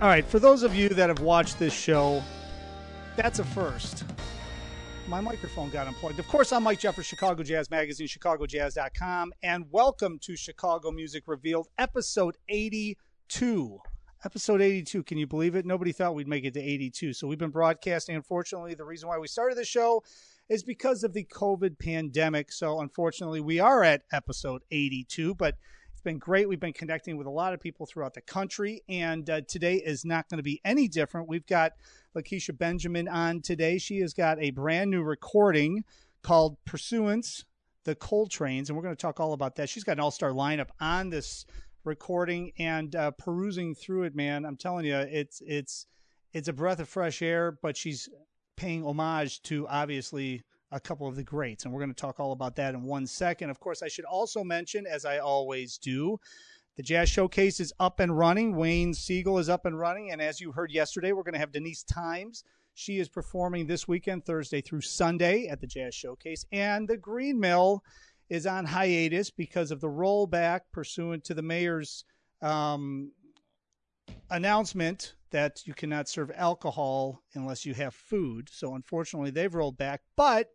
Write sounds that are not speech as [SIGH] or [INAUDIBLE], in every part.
All right, for those of you that have watched this show, that's a first. My microphone got unplugged. Of course, I'm Mike Jeffers, Chicago Jazz Magazine, ChicagoJazz.com, and welcome to Chicago Music Revealed, episode 82. Episode 82. Can you believe it? Nobody thought we'd make it to 82. So we've been broadcasting. Unfortunately, the reason why we started the show is because of the COVID pandemic. So unfortunately, we are at episode 82, but it's been great. We've been connecting with a lot of people throughout the country, and uh, today is not going to be any different. We've got Lakecia Benjamin on today. She has got a brand new recording called Pursuance, the Coltrane's, and we're going to talk all about that. She's got an all star lineup on this recording and uh, perusing through it, man. I'm telling you, it's it's it's a breath of fresh air, but she's paying homage to obviously a couple of the greats. And we're going to talk all about that in one second. Of course, I should also mention, as I always do, the Jazz Showcase is up and running. Wayne Segal is up and running. And as you heard yesterday, we're going to have Denise Thimes. She is performing this weekend, Thursday through Sunday, at the Jazz Showcase. And the Green Mill is on hiatus because of the rollback pursuant to the mayor's um, announcement that you cannot serve alcohol unless you have food. So unfortunately, they've rolled back. But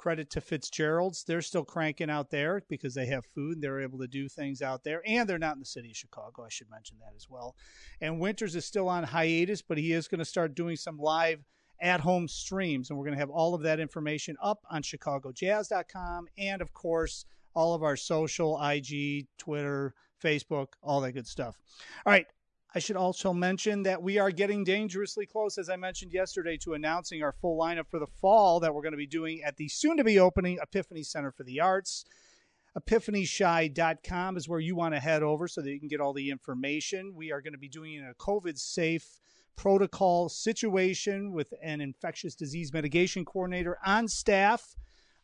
credit to Fitzgerald's. They're still cranking out there because they have food and they're able to do things out there. And they're not in the city of Chicago. I should mention that as well. And Winters is still on hiatus, but he is going to start doing some live at home streams. And we're going to have all of that information up on ChicagoJazz.com. And of course, all of our social, IG, Twitter, Facebook, all that good stuff. All right. I should also mention that we are getting dangerously close, as I mentioned yesterday, to announcing our full lineup for the fall that we're going to be doing at the soon to be opening Epiphany Center for the Arts. EpiphanyChi.com is where you want to head over so that you can get all the information. We are going to be doing a COVID safe protocol situation with an infectious disease mitigation coordinator on staff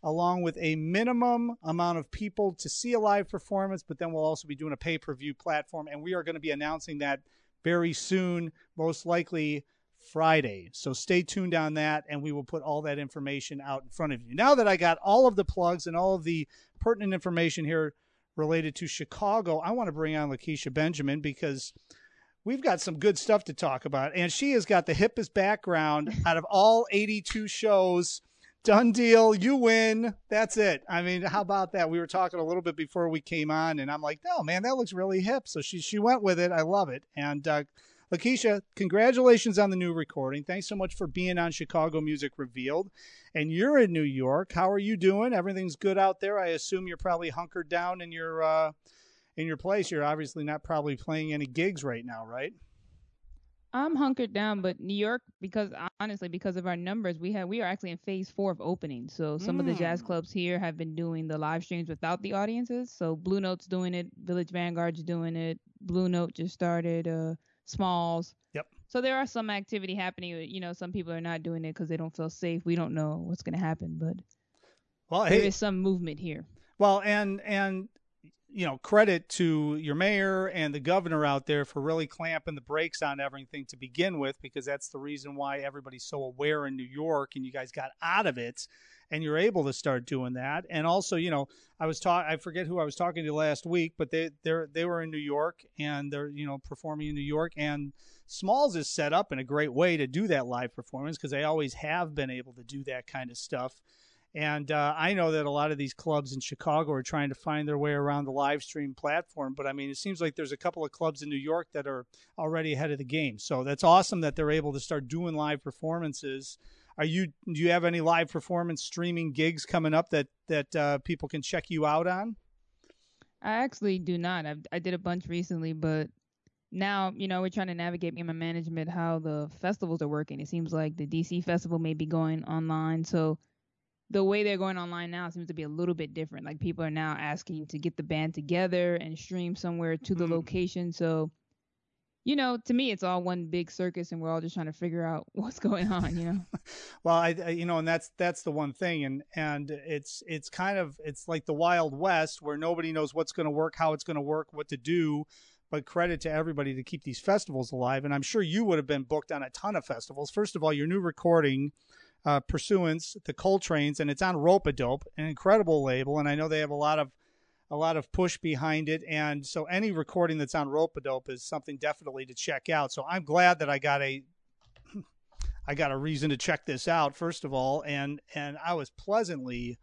along with a minimum amount of people to see a live performance, but then we'll also be doing a pay per view platform. And we are going to be announcing that very soon, most likely Friday. So stay tuned on that, and we will put all that information out in front of you. Now that I got all of the plugs and all of the pertinent information here related to Chicago, I want to bring on Lakecia Benjamin because we've got some good stuff to talk about. And she has got the hippest background out of all 82 shows done deal. You win. That's it. I mean, how about that? We were talking a little bit before we came on, and I'm like, no, man, that looks really hip. So she she went with it. I love it. And uh, Lakecia, congratulations on the new recording. Thanks so much for being on Chicago Music Revealed. And you're in New York. How are you doing? Everything's good out there. I assume you're probably hunkered down in your uh, in your place. You're obviously not probably playing any gigs right now, right? I'm hunkered down, but New York, because honestly, because of our numbers, we have we are actually in phase four of opening. So some mm. of the jazz mm. clubs here have been doing the live streams without the audiences. So Blue Note's doing it, Village Vanguard's doing it, Blue Note just started, uh, Smalls. Yep. So there are some activity happening. You know, some people are not doing it because they don't feel safe. We don't know what's going to happen, but well, there hey, is some movement here. Well, and and you know, credit to your mayor and the governor out there for really clamping the brakes on everything to begin with, because that's the reason why everybody's so aware in New York and you guys got out of it and you're able to start doing that. And also, you know, I was talking, I forget who I was talking to last week, but they, they're, they were in New York and they're, you know, performing in New York and Smalls is set up in a great way to do that live performance because they always have been able to do that kind of stuff and uh, I know that a lot of these clubs in Chicago are trying to find their way around the live stream platform. But I mean, it seems like there's a couple of clubs in New York that are already ahead of the game. So that's awesome that they're able to start doing live performances. Are you? Do you have any live performance streaming gigs coming up that that uh, people can check you out on? I actually do not. I've, I did a bunch recently, but now you know we're trying to navigate me and my management how the festivals are working. It seems like the DC festival may be going online, so the way they're going online now seems to be a little bit different. Like people are now asking to get the band together and stream somewhere to the mm. location. So you know, to me, it's all one big circus, and we're all just trying to figure out [LAUGHS] what's going on. You know. [LAUGHS] well, I, I, you know, and that's that's the one thing, and and it's it's kind of it's like the Wild West where nobody knows what's going to work, how it's going to work, what to do. But credit to everybody to keep these festivals alive, and I'm sure you would have been booked on a ton of festivals. First of all, your new recording. Uh, Pursuance, the Coltrane's, and it's on Ropeadope, an incredible label, and I know they have a lot of a lot of push behind it. And so any recording that's on Ropeadope is something definitely to check out. So I'm glad that I got a [CLEARS THROAT] I got a reason to check this out first of all, and and I was pleasantly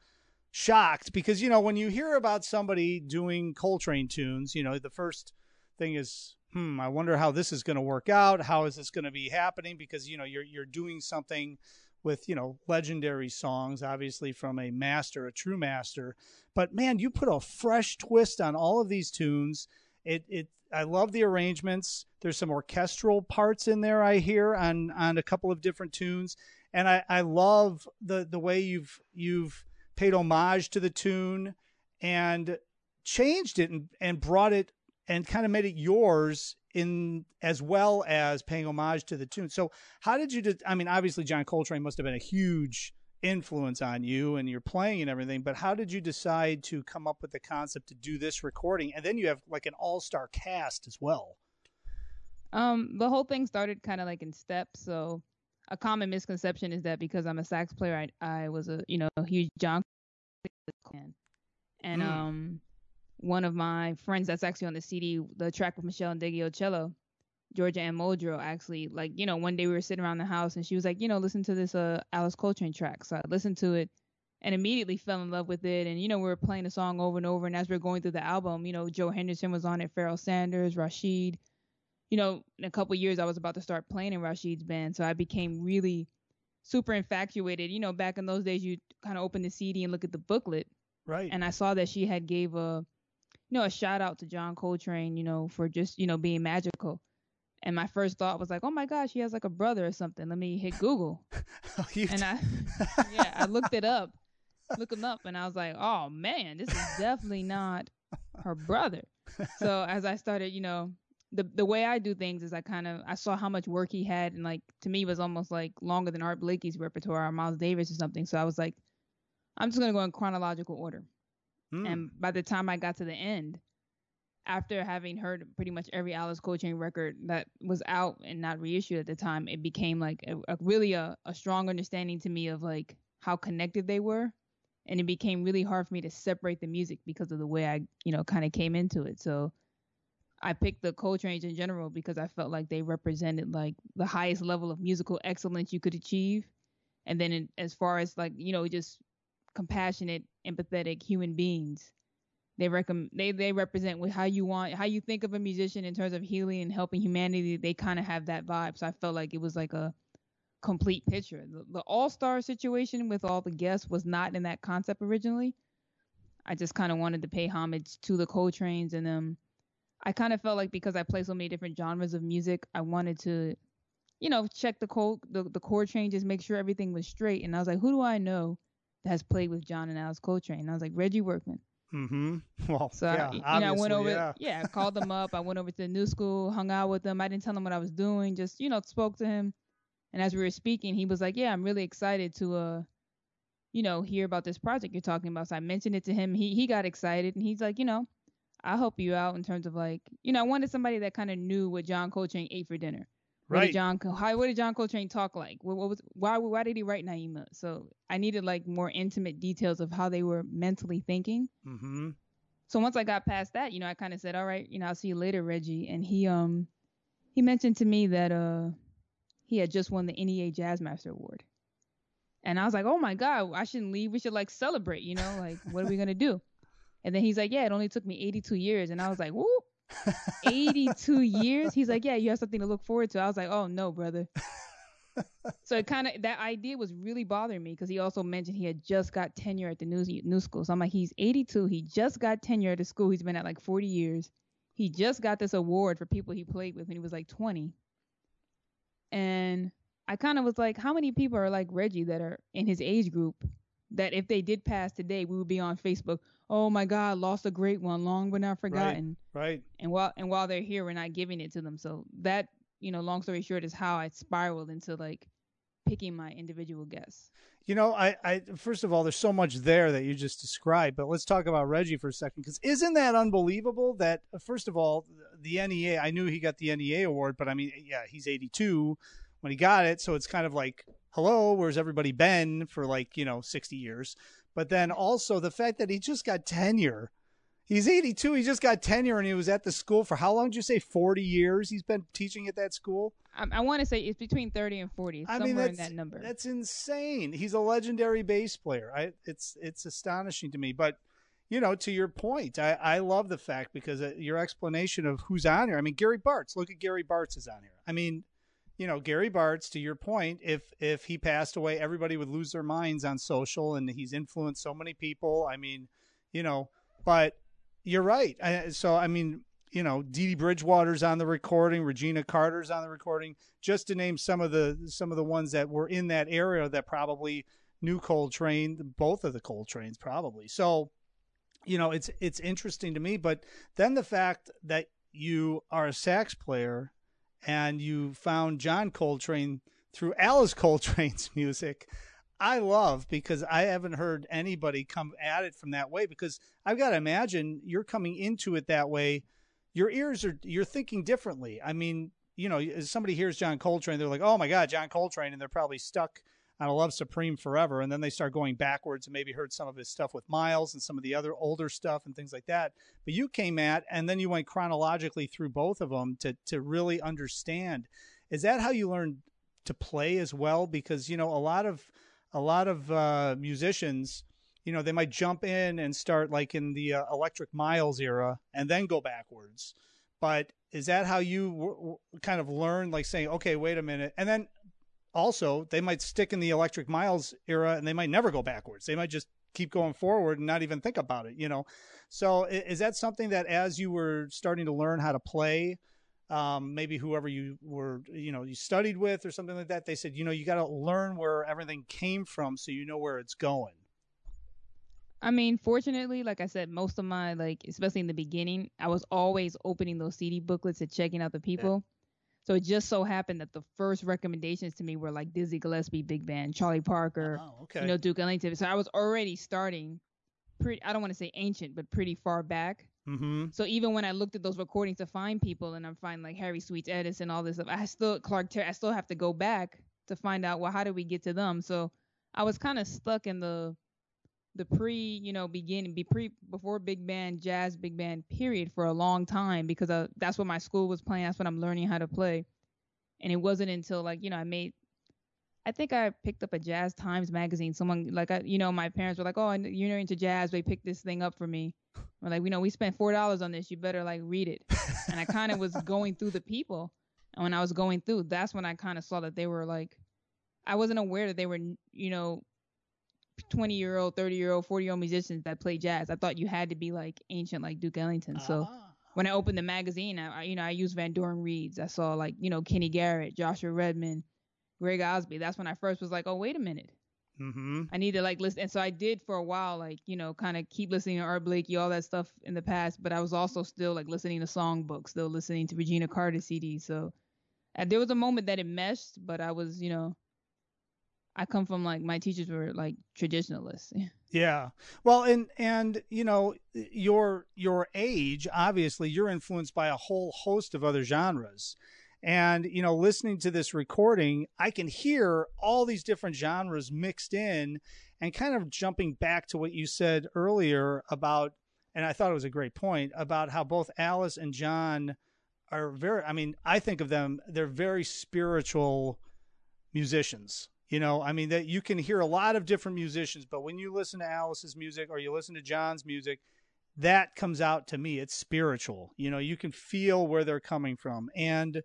shocked because you know when you hear about somebody doing Coltrane tunes, you know the first thing is, hmm, I wonder how this is going to work out. How is this going to be happening? Because you know you're you're doing something with you know legendary songs obviously from a master a true master. But man you put a fresh twist on all of these tunes. It it i love the arrangements. There's some orchestral parts in there i hear on on a couple of different tunes. And i i love the the way you've you've paid homage to the tune and changed it and, and brought it and kind of made it yours in as well as paying homage to the tune. So how did you? De- I mean, obviously John Coltrane must have been a huge influence on you and your playing and everything. But how did you decide to come up with the concept to do this recording? And then you have like an all star cast as well. Um, the whole thing started kind of like in steps. So a common misconception is that because I'm a sax player, I I was a you know a huge John and mm. um one of my friends that's actually on the CD, the track with Meshell and Diggy Ndegeocello, Georgia Anne Muldrow, actually, like, you know, one day we were sitting around the house and she was like, you know, listen to this uh Alice Coltrane track. So I listened to it and immediately fell in love with it. And, you know, we were playing the song over and over. And as we are going through the album, you know, Joe Henderson was on it, Pharoah Sanders, Rashied. You know, in a couple years, I was about to start playing in Rashied's band. So I became really super infatuated. You know, back in those days, you kind of open the CD and look at the booklet. Right. And I saw that she had gave a you know, a shout out to John Coltrane, you know, for just, you know, being magical. And my first thought was like, oh my gosh, he has like a brother or something. Let me hit Google. [LAUGHS] oh, and I, [LAUGHS] yeah, I looked it up, looked him up, and I was like, oh man, this is definitely not her brother. So as I started, you know, the the way I do things is I kind of I saw how much work he had, and like to me it was almost like longer than Art Blakey's repertoire or Miles Davis or something. So I was like, I'm just gonna go in chronological order. Mm. And by the time I got to the end, after having heard pretty much every Alice Coltrane record that was out and not reissued at the time, it became like a, a really a, a strong understanding to me of like how connected they were. And it became really hard for me to separate the music because of the way I, you know, kind of came into it. So I picked the Coltrane's in general because I felt like they represented like the highest level of musical excellence you could achieve. And then in, as far as like, you know, just compassionate, empathetic human beings. They recommend they they represent with how you want how you think of a musician in terms of healing and helping humanity. They kind of have that vibe. So I felt like it was like a complete picture. The, the all star situation with all the guests was not in that concept originally. I just kind of wanted to pay homage to the Coltrane's and them. I kind of felt like because I play so many different genres of music, I wanted to, you know, check the chord the, the chord changes, make sure everything was straight. And I was like, who do I know has played with John and Alice Coltrane. And I was like, Reggie Workman. Mm-hmm. [LAUGHS] Well, so yeah, I, you know, I went over, yeah. yeah, I called them up. I went over to the new school, hung out with them. I didn't tell them what I was doing, just you know, spoke to him. And as we were speaking, he was like, "Yeah, I'm really excited to, uh, you know, hear about this project you're talking about." So I mentioned it to him. He he got excited, and he's like, "You know, I'll help you out in terms of like, you know, I wanted somebody that kind of knew what John Coltrane ate for dinner. What right. did John how, what did John Coltrane talk like? What, what was why why did he write Naima? So I needed like more intimate details of how they were mentally thinking. Mm-hmm. So once I got past that, you know, I kind of said, "All right, you know, I'll see you later, Reggie." And he um he mentioned to me that uh he had just won the NEA Jazz Master Award. And I was like, "Oh my god, I shouldn't leave. We should like celebrate, you know? Like what are we going to do?" And then he's like, "Yeah, it only took me 82 years." And I was like, "Whoop." 82 years. He's like, yeah, you have something to look forward to. I was like, oh no, brother. so it kind of that idea was really bothering me because he also mentioned he had just got tenure at the new new school. So I'm like, he's 82. He just got tenure at the school. He's been at like 40 years. He just got this award for people he played with when he was like 20. And I kind of was like, how many people are like Reggie that are in his age group that if they did pass today, we would be on Facebook. Oh my God, lost a great one, long but not forgotten. Right. right. And while and while they're here, we're not giving it to them. So that you know, long story short, is how I spiraled into like picking my individual guests. You know, I, I first of all, there's so much there that you just described, but let's talk about Reggie for a second, because isn't that unbelievable? That uh, first of all, the NEA, I knew he got the NEA award, but I mean, yeah, he's 82 when he got it, so it's kind of like, hello, where's everybody been for like you know 60 years? But then also the fact that he just got tenure He's 82. He just got tenure and he was at the school for how long did you say? 40 years he's been teaching at that school? I, I want to say it's between 30 and 40, I somewhere mean, in that number. That's insane. He's a legendary bass player. I, it's it's astonishing to me. But, you know, to your point, I, I love the fact because uh, your explanation of who's on here. I mean, Gary Bartz. Look at Gary Bartz is on here. I mean, you know, Gary Bartz, to your point, if if he passed away, everybody would lose their minds on social and he's influenced so many people. I mean, you know, but you're right. I, so I mean, you know, Dee Dee Bridgewater's on the recording, Regina Carter's on the recording, just to name some of the some of the ones that were in that area that probably knew Coltrane, both of the Coltranes probably. So, you know, it's it's interesting to me. But then the fact that you are a sax player and you found John Coltrane through Alice [LAUGHS] Coltrane's music. I love because I haven't heard anybody come at it from that way because I've got to imagine you're coming into it that way. Your ears are you're thinking differently. I mean, you know, somebody hears John Coltrane, they're like, "Oh my God, John Coltrane," and they're probably stuck on a Love Supreme forever, and then they start going backwards and maybe heard some of his stuff with Miles and some of the other older stuff and things like that. But you came at and then you went chronologically through both of them to to really understand. Is that how you learned to play as well? Because you know, a lot of a lot of uh, musicians, you know, they might jump in and start like in the uh, Electric Miles era and then go backwards. But is that how you w- w- kind of learn, like saying, okay, wait a minute, and then also they might stick in the Electric Miles era and they might never go backwards. They might just keep going forward and not even think about it, you know. So is that something that as you were starting to learn how to play? um, maybe whoever you were, you know, you studied with or something like that. They said, you know, you got to learn where everything came from so you know where it's going. I mean, fortunately, like I said, most of my like, especially in the beginning, I was always opening those CD booklets and checking out the people. So it just so happened that the first recommendations to me were like Dizzy Gillespie, Big Band, Charlie Parker, oh, okay. you know, Duke Ellington. So I was already starting pretty. I don't want to say ancient, but pretty far back. Mm-hmm. So even when I looked at those recordings to find people, and I'm finding like Harry Sweets Edison, all this stuff, I still Clark Terry, I still have to go back to find out well how did we get to them. So I was kind of stuck in the the pre, you know, beginning, be pre before big band, jazz big band period for a long time because uh, that's what my school was playing. That's what I'm learning how to play. And it wasn't until like you know I made I think I picked up a Jazz Times magazine. Someone like I, you know, my parents were like, "Oh, you're into jazz." They picked this thing up for me. We're like, "We know we spent four dollars on this. You better like read it." and I kind of was [LAUGHS] going through the people, and when I was going through, that's when I kind of saw that they were like, I wasn't aware that they were, you know, 20 year old, 30 year old, 40 year old musicians that play jazz. I thought you had to be like ancient, like Duke Ellington. So uh-huh. when I opened the magazine, I, you know, I used Vandoren Reeds. I saw like, you know, Kenny Garrett, Joshua Redman, Greg Osby. That's when I first was like, oh, wait a minute. Mm-hmm. I need to like listen. And so I did for a while, like, you know, kind of keep listening to Art Blakey, all that stuff in the past. But I was also still like listening to songbooks, still listening to Regina Carter CDs. So uh, there was a moment that it meshed, but I was, you know, I come from like my teachers were like traditionalists. [LAUGHS] Yeah. Well, and and you know, your your age, obviously, you're influenced by a whole host of other genres. And, you know, listening to this recording, I can hear all these different genres mixed in and kind of jumping back to what you said earlier about, and I thought it was a great point about how both Alice and John are very, I mean, I think of them, they're very spiritual musicians. You know, I mean, that you can hear a lot of different musicians, but when you listen to Alice's music or you listen to John's music, that comes out to me. It's spiritual. You know, you can feel where they're coming from. And,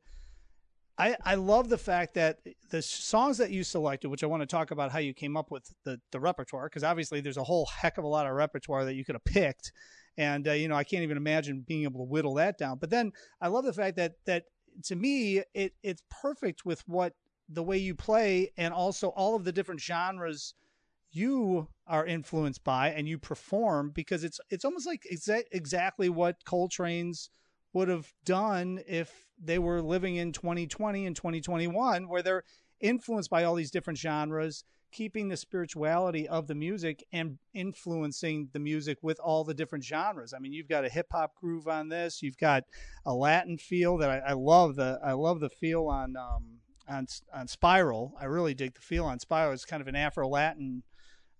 I, I love the fact that the songs that you selected, which I want to talk about how you came up with the, the repertoire, because obviously there's a whole heck of a lot of repertoire that you could have picked. And, uh, you know, I can't even imagine being able to whittle that down. But then I love the fact that, that to me, it, it's perfect with what the way you play and also all of the different genres you are influenced by and you perform because it's it's almost like exa- exactly what Coltrane's would have done if they were living in 2020 and 2021 where they're influenced by all these different genres keeping the spirituality of the music and influencing the music with all the different genres. I mean, you've got a hip hop groove on this. You've got a Latin feel that I, I love. The I love the feel on um, on on Spiral. I really dig the feel on Spiral. It's kind of an Afro Latin,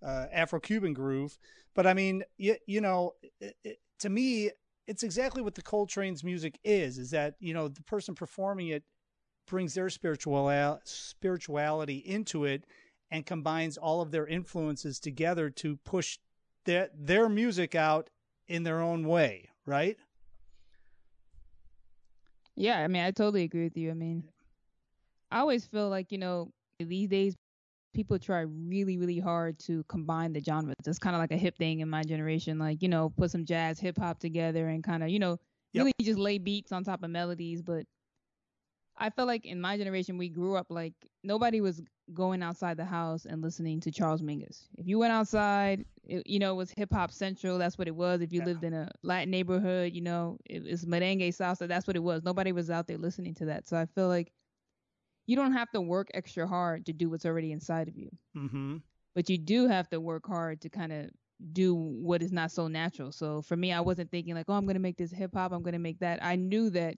uh, Afro Cuban groove. But I mean, you, you know, it, it, to me, it's exactly what the Coltrane's music is. Is that you know the person performing it brings their spiritual spirituality into it and combines all of their influences together to push their their music out in their own way, right? Yeah, I mean, I totally agree with you. I mean, I always feel like, you know, these days people try really, really hard to combine the genres. It's kind of like a hip thing in my generation, like, you know, put some jazz, hip hop together and kind of, you know, yep. really just lay beats on top of melodies. But I feel like in my generation, we grew up like nobody was going outside the house and listening to Charles Mingus. If you went outside, it, you know, it was hip hop central. That's what it was. If you yeah. lived in a Latin neighborhood, you know, it was merengue salsa. That's what it was. Nobody was out there listening to that. So I feel like you don't have to work extra hard to do what's already inside of you. Mm-hmm. But you do have to work hard to kind of do what is not so natural. So for me, I wasn't thinking like, oh, I'm gonna make this hip hop. I'm gonna make that. I knew that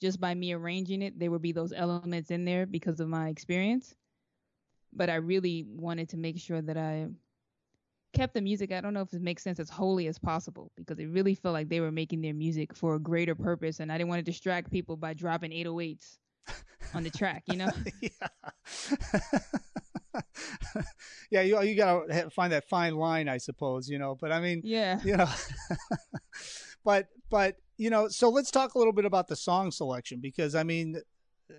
just by me arranging it, there would be those elements in there because of my experience but I really wanted to make sure that I kept the music. I don't know if it makes sense as wholly as possible because it really felt like they were making their music for a greater purpose, and I didn't want to distract people by dropping 808s on the track. You know? [LAUGHS] yeah. [LAUGHS] yeah, you you gotta find that fine line, I suppose. You know, but I mean, yeah, you know, [LAUGHS] but but you know, so let's talk a little bit about the song selection because I mean,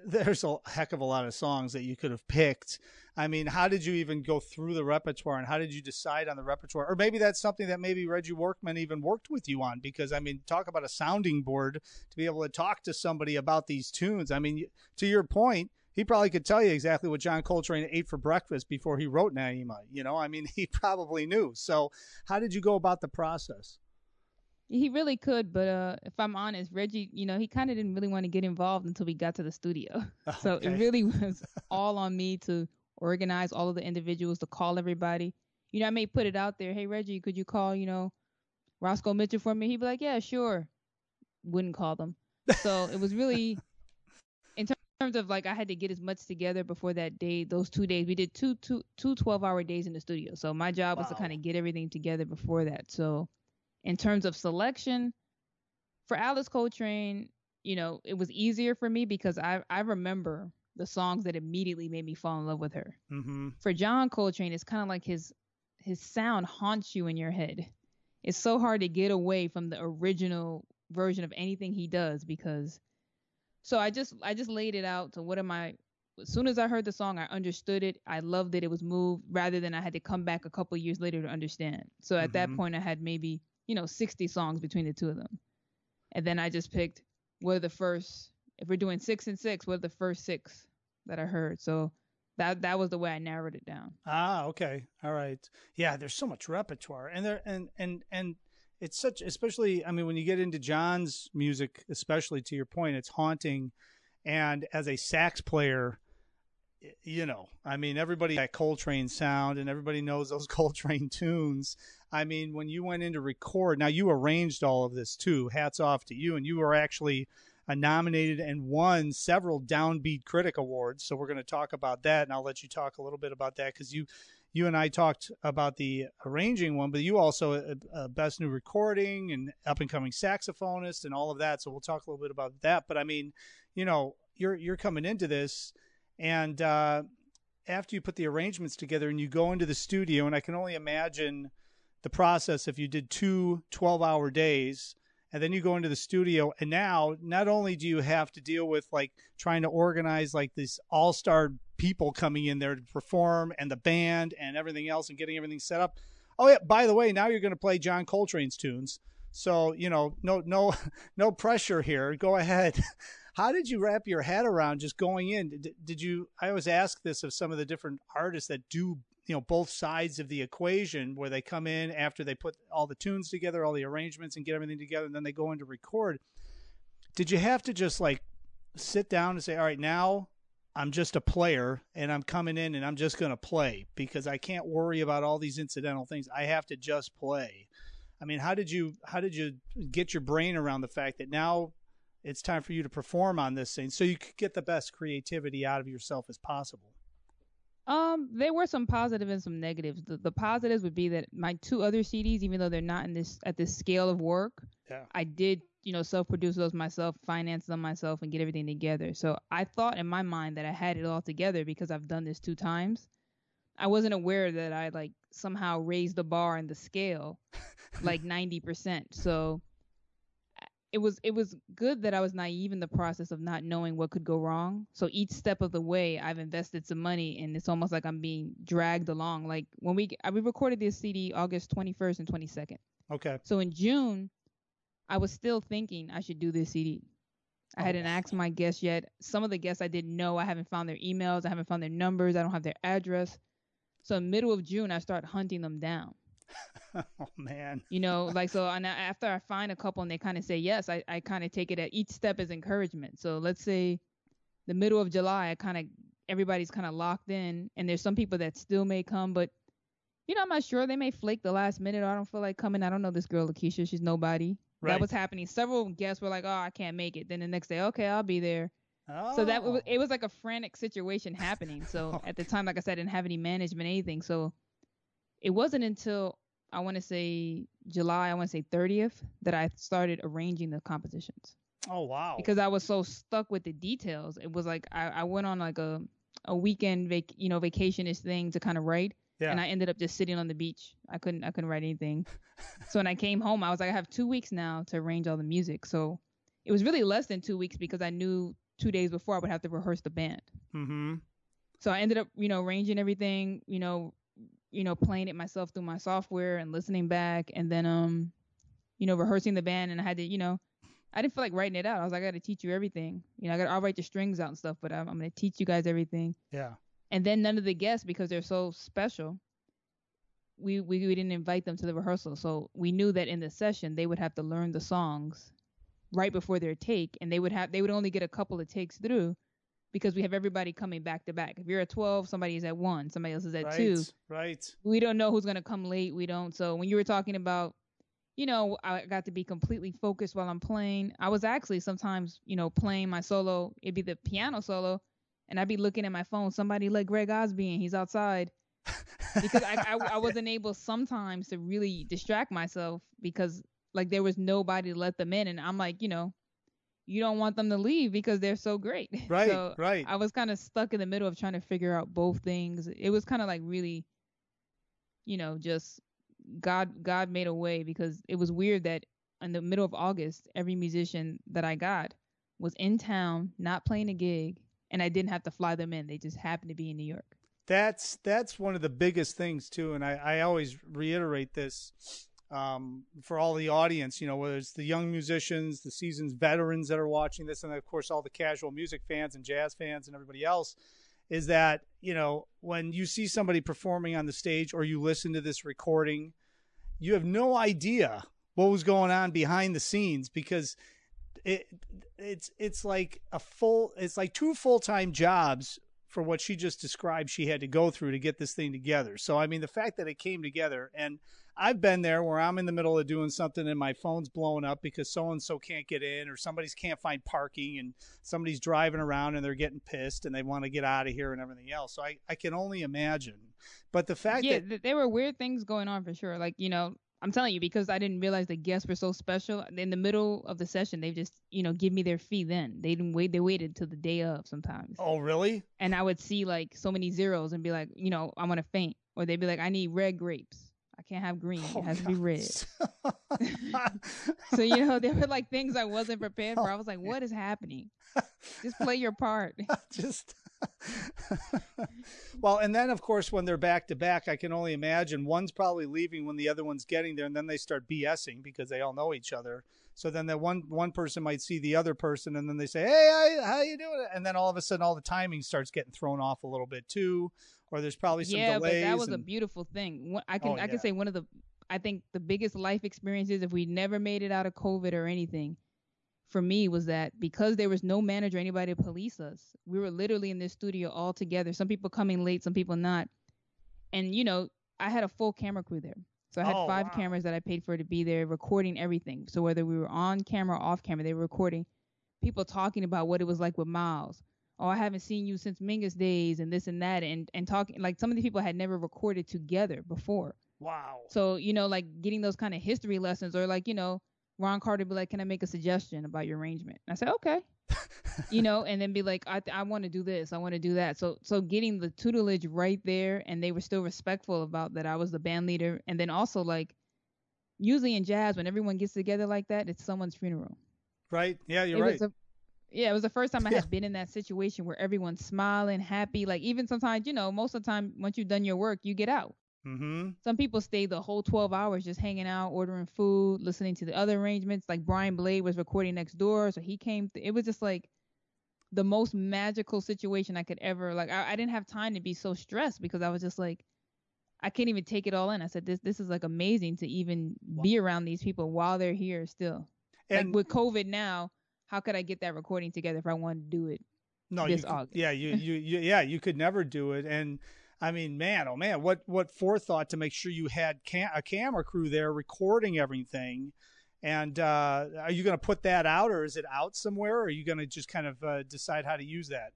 there's a heck of a lot of songs that you could have picked. I mean, how did you even go through the repertoire and how did you decide on the repertoire? Or maybe that's something that maybe Reggie Workman even worked with you on because I mean, talk about a sounding board to be able to talk to somebody about these tunes. I mean, to your point, he probably could tell you exactly what John Coltrane ate for breakfast before he wrote Naima. You know, I mean, [LAUGHS] he probably knew. So, how did you go about the process? He really could, but uh, if I'm honest, Reggie, you know, he kind of didn't really want to get involved until we got to the studio. Okay. [LAUGHS] [LAUGHS] So it really was [LAUGHS] all on me to organize all of the individuals, to call everybody. You know, I may put it out there, hey Reggie, could you call, you know, Roscoe Mitchell for me? He'd be like, yeah, sure. Wouldn't call them. So it was really, in terms of like, I had to get as much together before that day. Those two days, we did two two two 12 hour days in the studio. So my job wow. was to kind of get everything together before that. So in terms of selection for Alice Coltrane, you know, it was easier for me because I I remember the songs that immediately made me fall in love with her. Mm-hmm. For John Coltrane, it's kind of like his his sound haunts you in your head. It's so hard to get away from the original version of anything he does because so I just I just laid it out to what am I as soon as I heard the song I understood it I loved it it was moved rather than I had to come back a couple years later to understand so at mm-hmm. that point I had maybe you know, 60 songs between the two of them. And then I just picked what are the first, if we're doing six and six, what are the first six that I heard? So that that was the way I narrowed it down. Ah, okay. All right. Yeah, there's so much repertoire. And there and and and it's such especially I mean when you get into John's music, especially to your point, it's haunting and as a sax player, you know, I mean, everybody that Coltrane sound and everybody knows those [LAUGHS] Coltrane tunes. I mean, when you went in to record, now you arranged all of this too. Hats off to you. And you were actually nominated and won several Downbeat Critic Awards. So we're going to talk about that. And I'll let you talk a little bit about that because you. You and I talked about the arranging one, but you also uh, uh, best new recording and up and coming saxophonist and all of that. So we'll talk a little bit about that. But I mean, you know, you're you're coming into this and uh, after you put the arrangements together and you go into the studio, and I can only imagine the process if you did two 12 hour days and then you go into the studio and now not only do you have to deal with like trying to organize like these all-star people coming in there to perform and the band and everything else and getting everything set up. Oh yeah by the way now you're going to play john coltrane's tunes. So you know no no [LAUGHS] no pressure here. Go ahead how did you wrap your head around just going in? Did, did you? I always ask this of some of the different artists that do you know both sides of the equation where they come in after they put all the tunes together all the arrangements and get everything together and then they go in to record did you have to just like sit down and say all right now i'm just a player and i'm coming in and i'm just going to play because i can't worry about all these incidental things i have to just play i mean how did you how did you get your brain around the fact that now it's time for you to perform on this thing so you could get the best creativity out of yourself as possible um, there were some positives positive and some negatives. The, the positives would be that my two other CDs, even though they're not in this at this scale of work, yeah. I did you know self-produce those myself, finance them myself, and get everything together. So I thought in my mind that I had it all together because I've done this two times. I wasn't aware that I like somehow raised the bar and the scale [LAUGHS] like 90%. So it was it was good that I was naive in the process of not knowing what could go wrong. So each step of the way, I've invested some money, and it's almost like I'm being dragged along. Like when we we recorded this CD August 21st and 22nd. Okay. So in June, I was still thinking I should do this CD. I oh. hadn't asked my guests yet. Some of the guests I didn't know. I haven't found their emails. I haven't found their numbers. I don't have their address. So middle of June, I start hunting them down. [LAUGHS] oh man. You know, like so and after I find a couple and they kind of say yes, I, I kind of take it at each step as encouragement. So let's say the middle of July, I kind of everybody's kind of locked in and there's some people that still may come, but you know, I'm not sure. They may flake the last minute or I don't feel like coming. I don't know this girl Lakecia. She's nobody. Right. That was happening. Several guests were like, "Oh, I can't make it." Then the next day, "Okay, I'll be there." Oh. So that was, oh. it was like a frantic situation happening. So [LAUGHS] at the time, like I said, I didn't have any management, anything. So it wasn't until I want to say July, I want to say 30th, that I started arranging the compositions. Oh wow! Because I was so stuck with the details. It was like I, I went on like a a weekend vac you know vacationish thing to kind of write. Yeah. And I ended up just sitting on the beach. I couldn't I couldn't write anything. [LAUGHS] so when I came home, I was like, I have two weeks now to arrange all the music. So it was really less than two weeks because I knew two days before I would have to rehearse the band. Mm-hmm. So I ended up, you know, arranging everything, you know, you know, playing it myself through my software and listening back and then um, you know, rehearsing the band and I had to, you know, I didn't feel like writing it out. I was like, I gotta teach you everything. You know, I gotta I'll write the strings out and stuff, but I'm, I'm gonna teach you guys everything. Yeah. And then none of the guests, because they're so special, we, we we didn't invite them to the rehearsal. So we knew that in the session they would have to learn the songs right before their take and they would have they would only get a couple of takes through because we have everybody coming back to back. If you're at 12, somebody is at 1, somebody else is at right, 2. Right. We don't know who's going to come late. We don't. So when you were talking about, you know, I got to be completely focused while I'm playing. I was actually sometimes, you know, playing my solo, it'd be the piano solo, and I'd be looking at my phone. Somebody let Greg Osby in. He's outside. because I, I, I wasn't able sometimes to really distract myself because like there was nobody to let them in and I'm like, you know, you don't want them to leave because they're so great. [LAUGHS] Right, so right. I was kind of stuck in the middle of trying to figure out both things. It was kind of like really, you know, just God God made a way because it was weird that in the middle of August, every musician that I got was in town, not playing a gig, and I didn't have to fly them in. They just happened to be in New York. That's that's one of the biggest things too, and I, I always reiterate this um, for all the audience, you know, whether it's the young musicians, the seasoned veterans that are watching this, and of course all the casual music fans and jazz fans and everybody else, is that you know when you see somebody performing on the stage or you listen to this recording, you have no idea what was going on behind the scenes because it it's it's like a full it's like two full-time jobs for what she just described she had to go through to get this thing together. So I mean the fact that it came together and I've been there where I'm in the middle of doing something and my phone's blowing up because so and so can't get in or somebody's can't find parking and somebody's driving around and they're getting pissed and they want to get out of here and everything else. So I, I can only imagine. But the fact yeah, that there were weird things going on for sure. Like, you know, I'm telling you because I didn't realize the guests were so special. In the middle of the session, they just, you know, give me their fee. Then they didn't wait. They waited till the day of sometimes. Oh, really? And I would see like so many zeros and be like, you know, I'm gonna faint, or they'd be like, I need red grapes. I can't have green. Oh, it has to be red. [LAUGHS] [LAUGHS] so you know, there were like things I wasn't prepared for. I was like, oh, what is happening? Just play your part. [LAUGHS] Just Well, and then of course when they're back to back, I can only imagine one's probably leaving when the other one's getting there, and then they start BSing because they all know each other. So then that one one person might see the other person, and then they say, "Hey, how, how you doing?" And then all of a sudden, all the timing starts getting thrown off a little bit too, or there's probably some yeah, delays. but that was and... a beautiful thing. Oh, I can Oh, I yeah. can say one of the I think the biggest life experiences if we never made it out of COVID or anything, for me was that because there was no manager, anybody to police us, we were literally in this studio all together. Some people coming late, some people not, and you know I had a full camera crew there. So I had Oh, five wow. cameras that I paid for to be there recording everything. So whether we were on camera or off camera, they were recording people talking about what it was like with Miles. Oh, I haven't seen you since Mingus days and this and that and and talking like some of the people had never recorded together before. Wow. So, you know, like getting those kind of history lessons or like, you know, Ron Carter be like, "Can I make a suggestion about your arrangement?" And I said, "Okay." [LAUGHS] you know, and then be like, "I I want to do this. I want to do that." So so getting the tutelage right there and they were still respectful about that I was the band leader and then also like usually in jazz when everyone gets together like that, it's someone's funeral. Right? Yeah, you're it right. a, yeah, it was the first time I Yeah. had been in that situation where everyone's smiling, happy. Like even sometimes, you know, most of the time once you've done your work, you get out. mm-hmm. Some people stay the whole 12 hours just hanging out, ordering food, listening to the other arrangements. Like Brian Blade was recording next door, so he came. Th- it was just like the most magical situation I could ever. Like I, I didn't have time to be so stressed because I was just like, I can't even take it all in. I said this this is like amazing to even be around these people while they're here still. And like with COVID now, how could I get that recording together if I wanted to do it? no, this you August. yeah, you, you, you, yeah, you could never do it. And I mean, man, oh man, what, what forethought to make sure you had cam- a camera crew there recording everything. And uh, are you going to put that out, or is it out somewhere? Or are you going to just kind of uh, decide how to use that?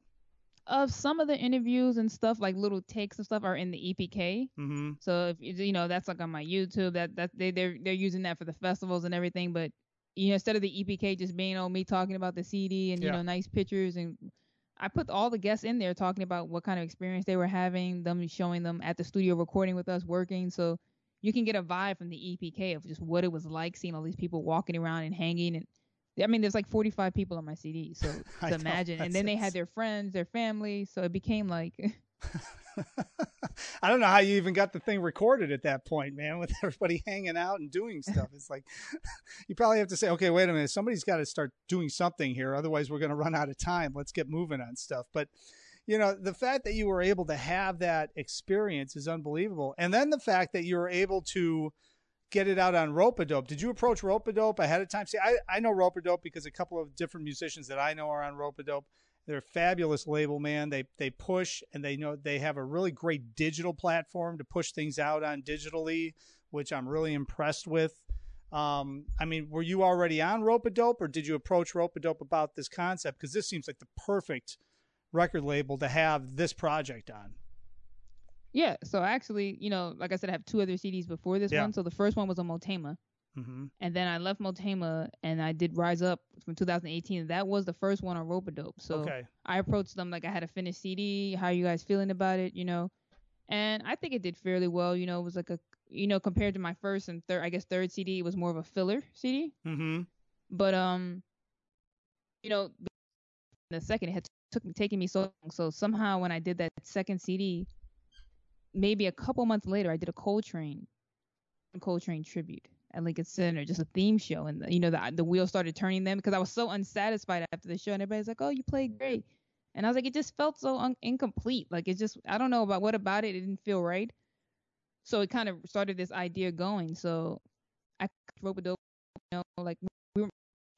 Of some of the interviews and stuff, like little takes and stuff, are in the EPK. Mm-hmm. So if you you know that's like on my YouTube, that that they they're they're using that for the festivals and everything. But you know instead of the EPK just being on me talking about the CD and you Yeah. know nice pictures and I put all the guests in there talking about what kind of experience they were having, them showing them at the studio recording with us working. So you can get a vibe from the EPK of just what it was like seeing all these people walking around and hanging and. I mean, there's like 45 people on my CD, so [LAUGHS] to imagine. And then they had their friends, their family, so it became like [LAUGHS] [LAUGHS] I don't know how you even got the thing recorded at that point, man, with everybody hanging out and doing stuff. It's like [LAUGHS] you probably have to say, okay, wait a minute, somebody's got to start doing something here. Otherwise, we're going to run out of time. Let's get moving on stuff. But, you know, the fact that you were able to have that experience is unbelievable. And then the fact that you were able to get it out on Ropeadope. Did you approach Ropeadope ahead of time? See, I, I know Ropeadope because a couple of different musicians that I know are on Ropeadope. They're a fabulous label, man. They they push and they know they have a really great digital platform to push things out on digitally, which I'm really impressed with. Um, I mean, were you already on Ropeadope, or did you approach Ropeadope about this concept? Because this seems like the perfect record label to have this project on. Yeah, so actually, you know, like I said, I have two other CDs before this Yeah. one. So the first one was on Motema, Mm-hmm. and then I left Motema and I did Rise Up from 2018. That was the first one on Ropeadope. So okay. I approached them like I had a finished CD. How are you guys feeling about it? You know, and I think it did fairly well. You know, it was like a, you know, compared to my first and third, I guess third CD, it was more of a filler CD. Mm-hmm. But um, you know, the second it had took me taking me so long. So somehow when I did that second CD, maybe a couple months later, I did a Coltrane, Coltrane tribute at Lincoln Center, just a theme show, and you know the the wheels started turning then because I was so unsatisfied after the show, and everybody's like, "Oh, you played great," and I was like, it just felt so un- incomplete. Like it just, I don't know about what about it, it didn't feel right. So it kind of started this idea going. So I wrote with dope, you know, like we were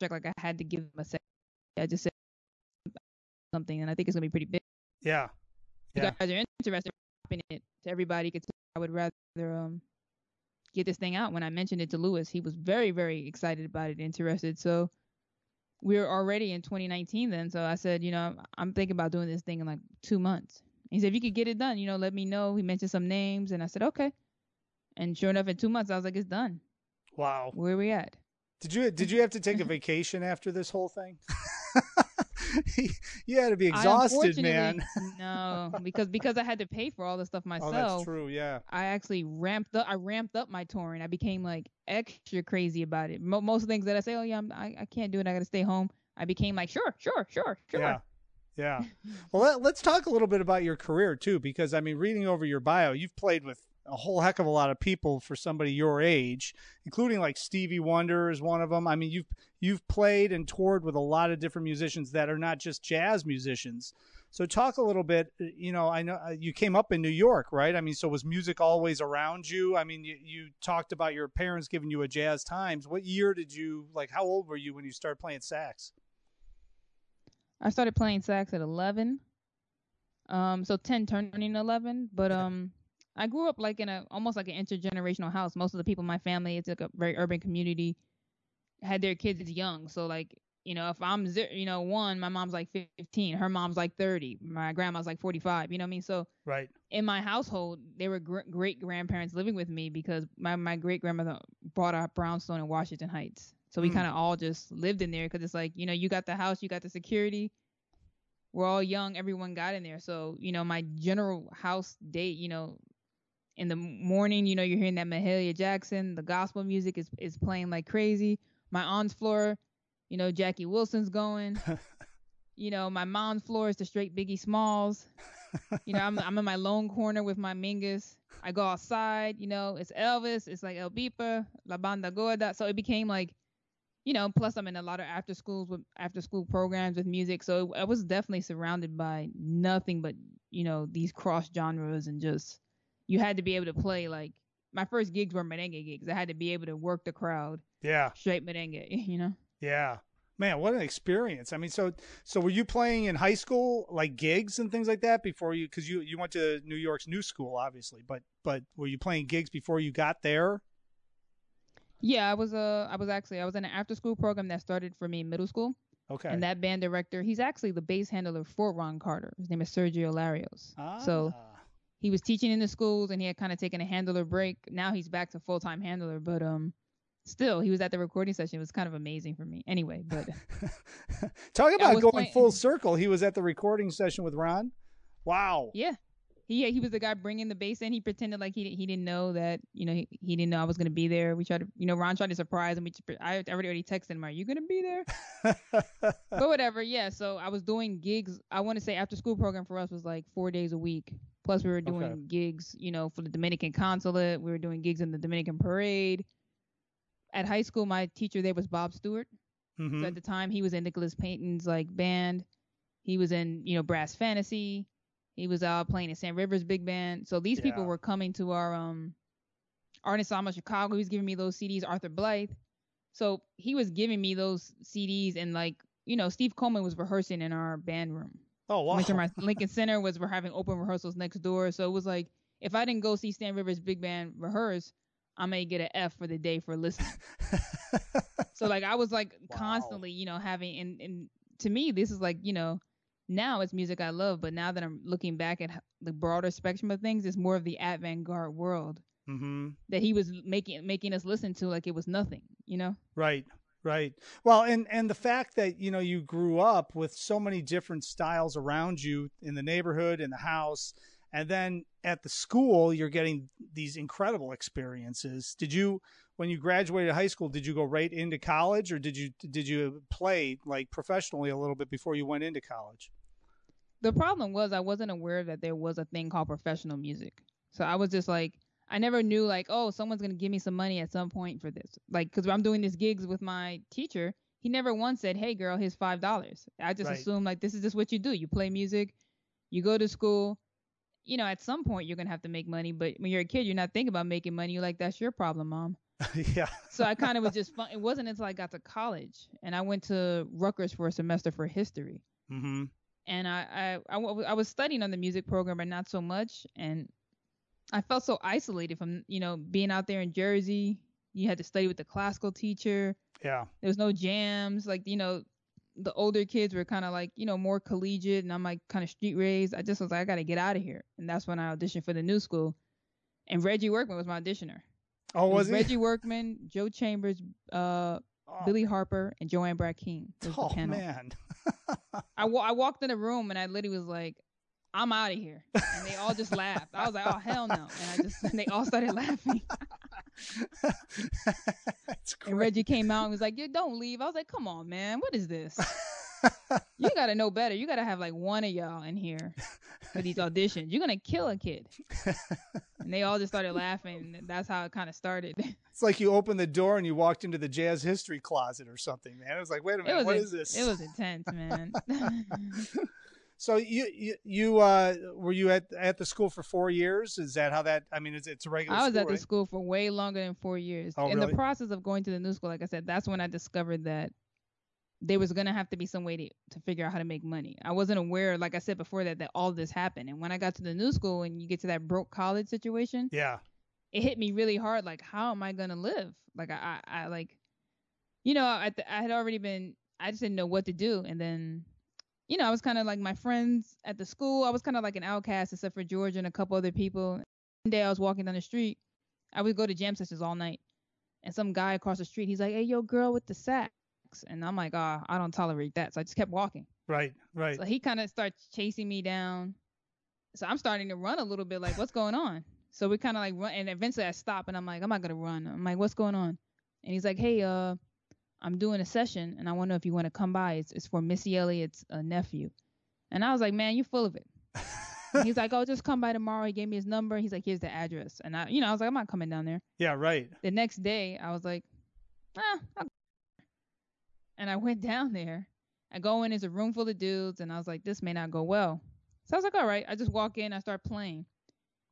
like I had to give them a second. I just said something, and I think it's gonna be pretty big. Yeah. If you guys are interested in it to everybody, could I would rather um get this thing out. When I mentioned it to Lewis, he was very very excited about it, interested. So we were already in 2019 then. So I said, you know, I'm thinking about doing this thing in like two months. He said, if you could get it done, you know, let me know. He mentioned some names, and I said, okay. And sure enough, in two months, I was like, it's done. Wow. Where we at? Did you did you have to take a [LAUGHS] vacation after this whole thing? [LAUGHS] [LAUGHS] you had to be exhausted, man. [LAUGHS] No, [LAUGHS] because because I had to pay for all the stuff myself. Oh, that's true. Yeah. I actually ramped up. I ramped up my touring. I became like extra crazy about it. Mo- most things that I say, oh yeah, I'm, I I can't do it. I got to stay home. I became like, sure, sure, sure, sure. Yeah. Yeah. Well, let, us talk a little bit about your career too, because I mean, reading over your bio, you've played with a whole heck of a lot of people for somebody your age, including like Stevie Wonder is one of them. I mean, you've you've played and toured with a lot of different musicians that are not just jazz musicians. So talk a little bit. Uh, you know, I know uh, you came up in New York, right? I mean, so was music always around you? I mean, you, you talked about your parents giving you a jazz times. What year did you like? How old were you when you started playing sax? I started playing sax at 11. Um, so 10 turning 11, but um I grew up like in a almost like an intergenerational house. Most of the people in my family, it's like a very urban community, had their kids as young. So like, you know, if I'm you know one, my mom's like 15, her mom's like 30, my grandma's like 45. You know what I mean? So right in my household, there were gr- great grandparents living with me because my my great grandmother bought a brownstone in Washington Heights. So we mm. kind of all just lived in there because it's like you know you got the house, you got the security. We're all young, everyone got in there. So you know my general house date, you know in the morning, you know, you're hearing that Mahalia Jackson, the gospel music is is playing like crazy. My aunt's floor, you know, Jackie Wilson's going. [LAUGHS] you know, my mom's floor is the straight Biggie Smalls. you know, I'm I'm in my lone corner with my Mingus. I go outside, you know, it's Elvis, it's like El Bipa, La Banda Gorda. So it became like, you know, plus I'm in a lot of after schools with after school programs with music. So I was definitely surrounded by nothing but, you know, these cross genres and just you had to be able to play like my first gigs were merengue gigs. I had to be able to work the crowd. Yeah. Straight merengue, [LAUGHS] you know. Yeah. Man, what an experience! I mean, so so were you playing in high school, like gigs and things like that, before you? Because you you went to New York's New School, obviously, but but were you playing gigs before you got there? Yeah, I was uh I was actually I was in an after school program that started for me in middle school. Okay. And that band director, he's actually the bass handler for Ron Carter. His name is Sergio Larios. Ah. So he was teaching in the schools and he had kind of taken a handler break. Now he's back to full time handler, but um, still he was at the recording session. It was kind of amazing for me. Anyway, but [LAUGHS] talk about going playing... full circle. He was at the recording session with Ron. Wow. Yeah. He he was the guy bringing the bass in. He pretended like he he didn't know that you know he, he didn't know I was gonna be there. We tried to you know Ron tried to surprise him. We I already already texted him. Are you gonna be there? [LAUGHS] but whatever. Yeah. So I was doing gigs. I want to say after school program for us was like four days a week. Plus, we were doing okay. gigs, you know, for the Dominican consulate. We were doing gigs in the Dominican parade. At high school, my teacher there was Bob Stewart. Mm-hmm. So at the time, he was in Nicholas Payton's like band. He was in, you know, Brass Fantasy. He was uh, playing in Sam Rivers big band. So these yeah. people were coming to our um Art Ensemble Chicago. He was giving me those CDs. Arthur Blythe. So he was giving me those CDs, and like, you know, Steve Coleman was rehearsing in our band room. Oh wow! Lincoln, Lincoln Center was we're having open rehearsals next door, so it was like if I didn't go see Sam Rivers big band rehearse, I may get an F for the day for listening. [LAUGHS] so like I was like wow. constantly, you know, having and and to me this is like you know now it's music I love, but now that I'm looking back at the broader spectrum of things, it's more of the avant-garde world mm-hmm. that he was making making us listen to like it was nothing, you know? Right. Right. Well, and and the fact that you know you grew up with so many different styles around you in the neighborhood, in the house, and then at the school you're getting these incredible experiences. Did you when you graduated high school, did you go right into college or did you did you play like professionally a little bit before you went into college? The problem was I wasn't aware that there was a thing called professional music. So I was just like I never knew like, oh, someone's gonna give me some money at some point for this. Like, cause I'm doing these gigs with my teacher. He never once said, "Hey, girl, here's five dollars." I just right. assumed like this is just what you do. You play music, you go to school. You know, at some point you're gonna have to make money, but when you're a kid, you're not thinking about making money. You're like, that's your problem, mom. [LAUGHS] yeah. so I kind of was just fun. It wasn't until I got to college and I went to Rutgers for a semester for history. Mm-hmm. And I, I, I, I was studying on the music program, but not so much. And I felt so isolated from you know being out there in Jersey. You had to study with the classical teacher. Yeah. There was no jams. Like you know, the older kids were kind of like you know more collegiate, and I'm like kind of street raised. I just was like I got to get out of here, and that's when I auditioned for the new school. And Reggie Workman was my auditioner. Oh, was, was he? Reggie Workman, Joe Chambers, uh, oh. Billy Harper, and Joanne Brackeen. Oh man. [LAUGHS] I, wa- I walked in the room and I literally was like, I'm out of here. And they all just laughed. I was like, oh, hell no. And I just, [LAUGHS] and they all started laughing. [LAUGHS] and Reggie came out and was like, yeah, don't leave. I was like, come on, man. What is this? [LAUGHS] you got to know better. You got to have like one of y'all in here for these auditions. You're gonna kill a kid. and they all just started laughing. that's how it kind of started. It's like you opened the door and you walked into the jazz history closet or something, man. It was like, wait a minute, what is this? It was intense, man. So you you, you uh, were you at at the school for four years? Is that how that? I mean, it's, it's a regular. I was school, at right? the school for way longer than four years. Oh, In really? the process of going to the new school, like I said, that's when I discovered that there was gonna have to be some way to, to figure out how to make money. I wasn't aware, like I said before, that that all this happened. And when I got to the new school and you get to that broke college situation, Yeah. it hit me really hard. Like, how am I gonna live? Like, I, I, I like, you know, I, I had already been, I just didn't know what to do. And then, you know, I was kind of like my friends at the school. I was kind of like an outcast, except for George and a couple other people. One day I was walking down the street. I would go to jam sessions all night, and some guy across the street, he's like, "Hey, yo, girl with the sax," and I'm like, "Ah, I don't tolerate that." So I just kept walking. Right. Right. So he kind of starts chasing me down. So I'm starting to run a little bit, like, what's going on? So we kind of like run, and eventually I stop, and I'm like, I'm not gonna run. I'm like, what's going on? And he's like, Hey, uh, I'm doing a session, and I wonder if you want to come by. It's it's for Missy Elliott's uh, nephew. And I was like, Man, you're full of it. [LAUGHS] he's like, Oh, just come by tomorrow. He gave me his number. He's like, Here's the address. And I, you know, I was like, I'm not coming down there. yeah. Right. The next day, I was like, ah, I'll and I went [LAUGHS] down there. I go in, there's a room full of dudes, and I was like, this may not go well. So I was like, all right. I just walk in, I start playing.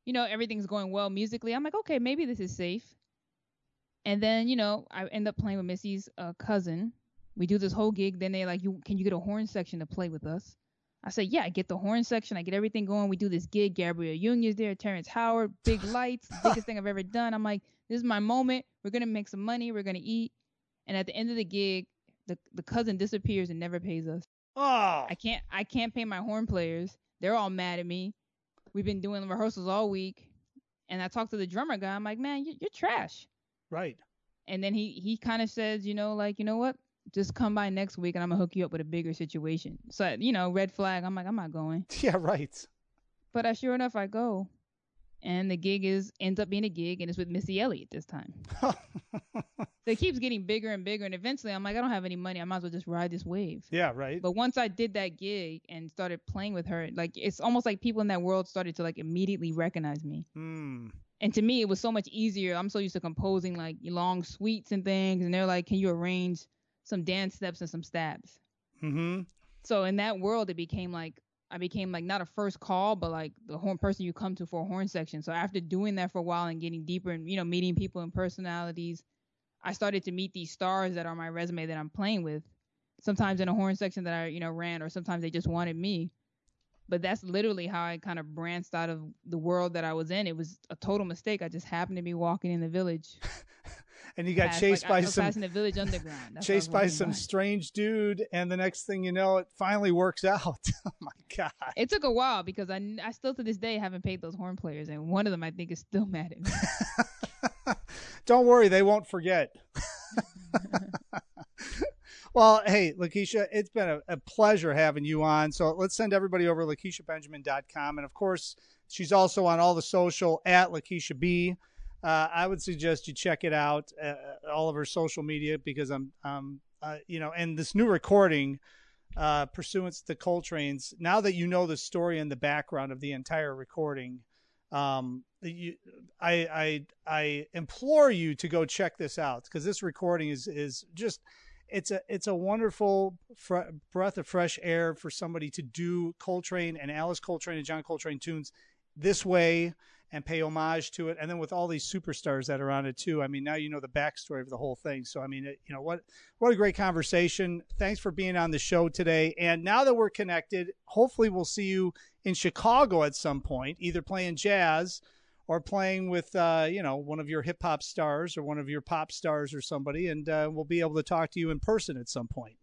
You know, everything's going well musically. I'm like, okay, maybe this is safe. And then, you know, I end up playing with Missy's uh, cousin. We do this whole gig. Then they're like, you can you get a horn section to play with us? I said, yeah, I get the horn section. I get everything going. We do this gig. Gabrielle Union's there, Terrence Howard, big lights, biggest thing I've ever done. I'm like, this is my moment. We're gonna make some money. We're gonna eat. And at the end of the gig, the the cousin disappears and never pays us. Oh. I can't I can't pay my horn players. They're all mad at me. We've been doing rehearsals all week, and I talked to the drummer guy. I'm like, man, you, you're trash. Right. And then he he kind of says, you know, like you know what, just come by next week and I'm gonna hook you up with a bigger situation. So you know, red flag. I'm like, I'm not going. [LAUGHS] Yeah. Right. But I sure enough, I go, and the gig is ends up being a gig, and it's with Missy Elliott this time. So [LAUGHS] it keeps getting bigger and bigger, and eventually I'm like, I don't have any money. I might as well just ride this wave. yeah. Right. But once I did that gig and started playing with her, like it's almost like people in that world started to like immediately recognize me. Hmm. And to me, it was so much easier. I'm so used to composing like long suites and things, and they're like, "Can you arrange some dance steps and some stabs?" Hmm. So in that world, it became like I became like not a first call, but like the horn person you come to for a horn section. So after doing that for a while and getting deeper and you know meeting people and personalities, I started to meet these stars that are on my resume that I'm playing with. Sometimes in a horn section that I you know ran, or sometimes they just wanted me. But that's literally how I kind of branched out of the world that I was in. It was a total mistake. I just happened to be walking in the village. [LAUGHS] And you got Past, chased like, by I some passing the village underground. That's what I was chased by some strange dude, and the next thing you know, it finally works out. [LAUGHS] oh my god! It took a while because I, I still to this day haven't paid those horn players, and one of them I think is still [LAUGHS] mad at me. Don't worry, they won't forget. Well, hey, Lakecia, it's been a, a, pleasure having you on. So let's send everybody over to LakeciaBenjamin.com. And of course, she's also on all the social at Lakecia B. Uh, I would suggest you check it out, uh, all of her social media, because I'm, um, uh, you know, and this new recording, uh, Pursuance: The Coltranes, now that you know the story and the background of the entire recording, um, you, I, I, I implore you to go check this out because this recording is, is just, it's a, it's a wonderful fr- breath of fresh air for somebody to do Coltrane and Alice Coltrane and John Coltrane tunes this way and pay homage to it. And then with all these superstars that are on it too. I mean, now you know the backstory of the whole thing. So, I mean, it, you know, what, what a great conversation. Thanks for being on the show today. And now that we're connected, hopefully we'll see you in Chicago at some point, either playing jazz or playing with, uh, you know, one of your hip hop stars or one of your pop stars or somebody. And uh, we'll be able to talk to you in person at some point.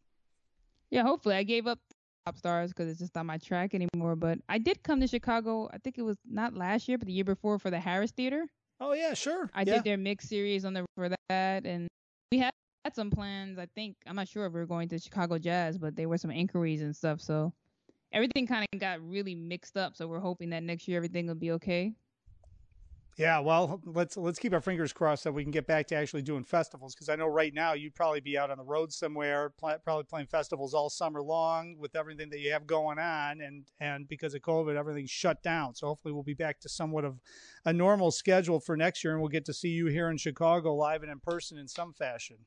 Yeah, hopefully. I gave up pop stars because it's just not my track anymore. But I did come to Chicago. I think it was not last year, but the year before for the Harris Theater. Oh yeah, sure. I yeah. did their mix series on the for that, and we had had some plans. I think I'm not sure if we were going to Chicago Jazz, but there were some inquiries and stuff. So everything kind of got really mixed up. So we're hoping that next year everything will be okay. Yeah, well, let's let's keep our fingers crossed that we can get back to actually doing festivals because I know right now you'd probably be out on the road somewhere, pl- probably playing festivals all summer long with everything that you have going on, and and because of COVID, everything's shut down. So hopefully we'll be back to somewhat of a normal schedule for next year, and we'll get to see you here in Chicago live and in person in some fashion.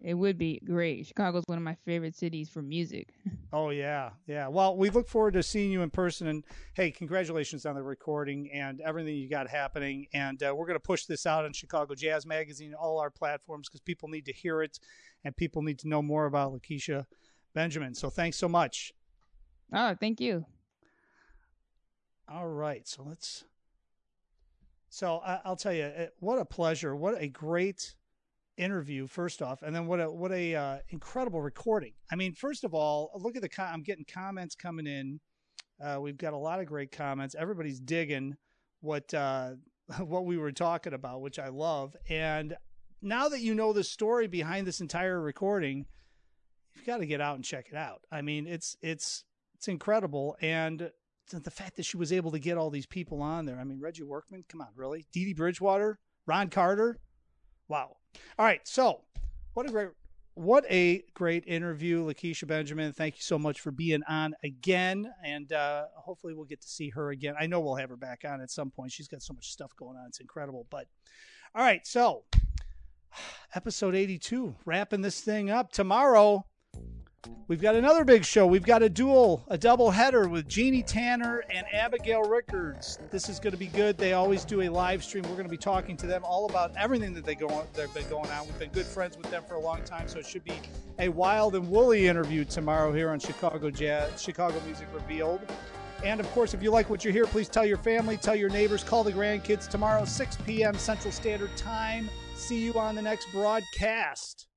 It would be great. Chicago's one of my favorite cities for music. [LAUGHS] Oh yeah, yeah. Well, we look forward to seeing you in person. And hey, congratulations on the recording and everything you got happening. And uh, we're going to push this out on Chicago Jazz Magazine, all our platforms, because people need to hear it and people need to know more about Lakecia Benjamin. So thanks so much. Oh, thank you. All right, so let's. So I, I'll tell you, what a pleasure! What a great interview first off, and then what a what a uh, incredible recording. I mean, first of all, look at the com- I'm getting comments coming in. Uh, we've got a lot of great comments. Everybody's digging what uh, [LAUGHS] what we were talking about, which I love. And now that you know the story behind this entire recording, you've got to get out and check it out. I mean, it's it's it's incredible, and the fact that she was able to get all these people on there. I mean, Reggie Workman, come on, really? Dee Dee Bridgewater, Ron Carter, wow. All right, so what a great what a great interview, Lakecia Benjamin. Thank you so much for being on again, and uh, hopefully we'll get to see her again. I know we'll have her back on at some point. She's got so much stuff going on; it's incredible. But all right, so [SIGHS] episode eighty-two, wrapping this thing up tomorrow. We've got another big show. We've got a duel, a double header with Jeannie Tanner and Abigail Riccards. This is going to be good. They always do a live stream. We're going to be talking to them all about everything that they go on, they've been going on. We've been good friends with them for a long time, so it should be a wild and woolly interview tomorrow here on Chicago Jazz, Chicago Music Revealed. And of course, if you like what you hear, please tell your family, tell your neighbors, call the grandkids tomorrow, 6 p.m. Central Standard Time. See you on the next broadcast.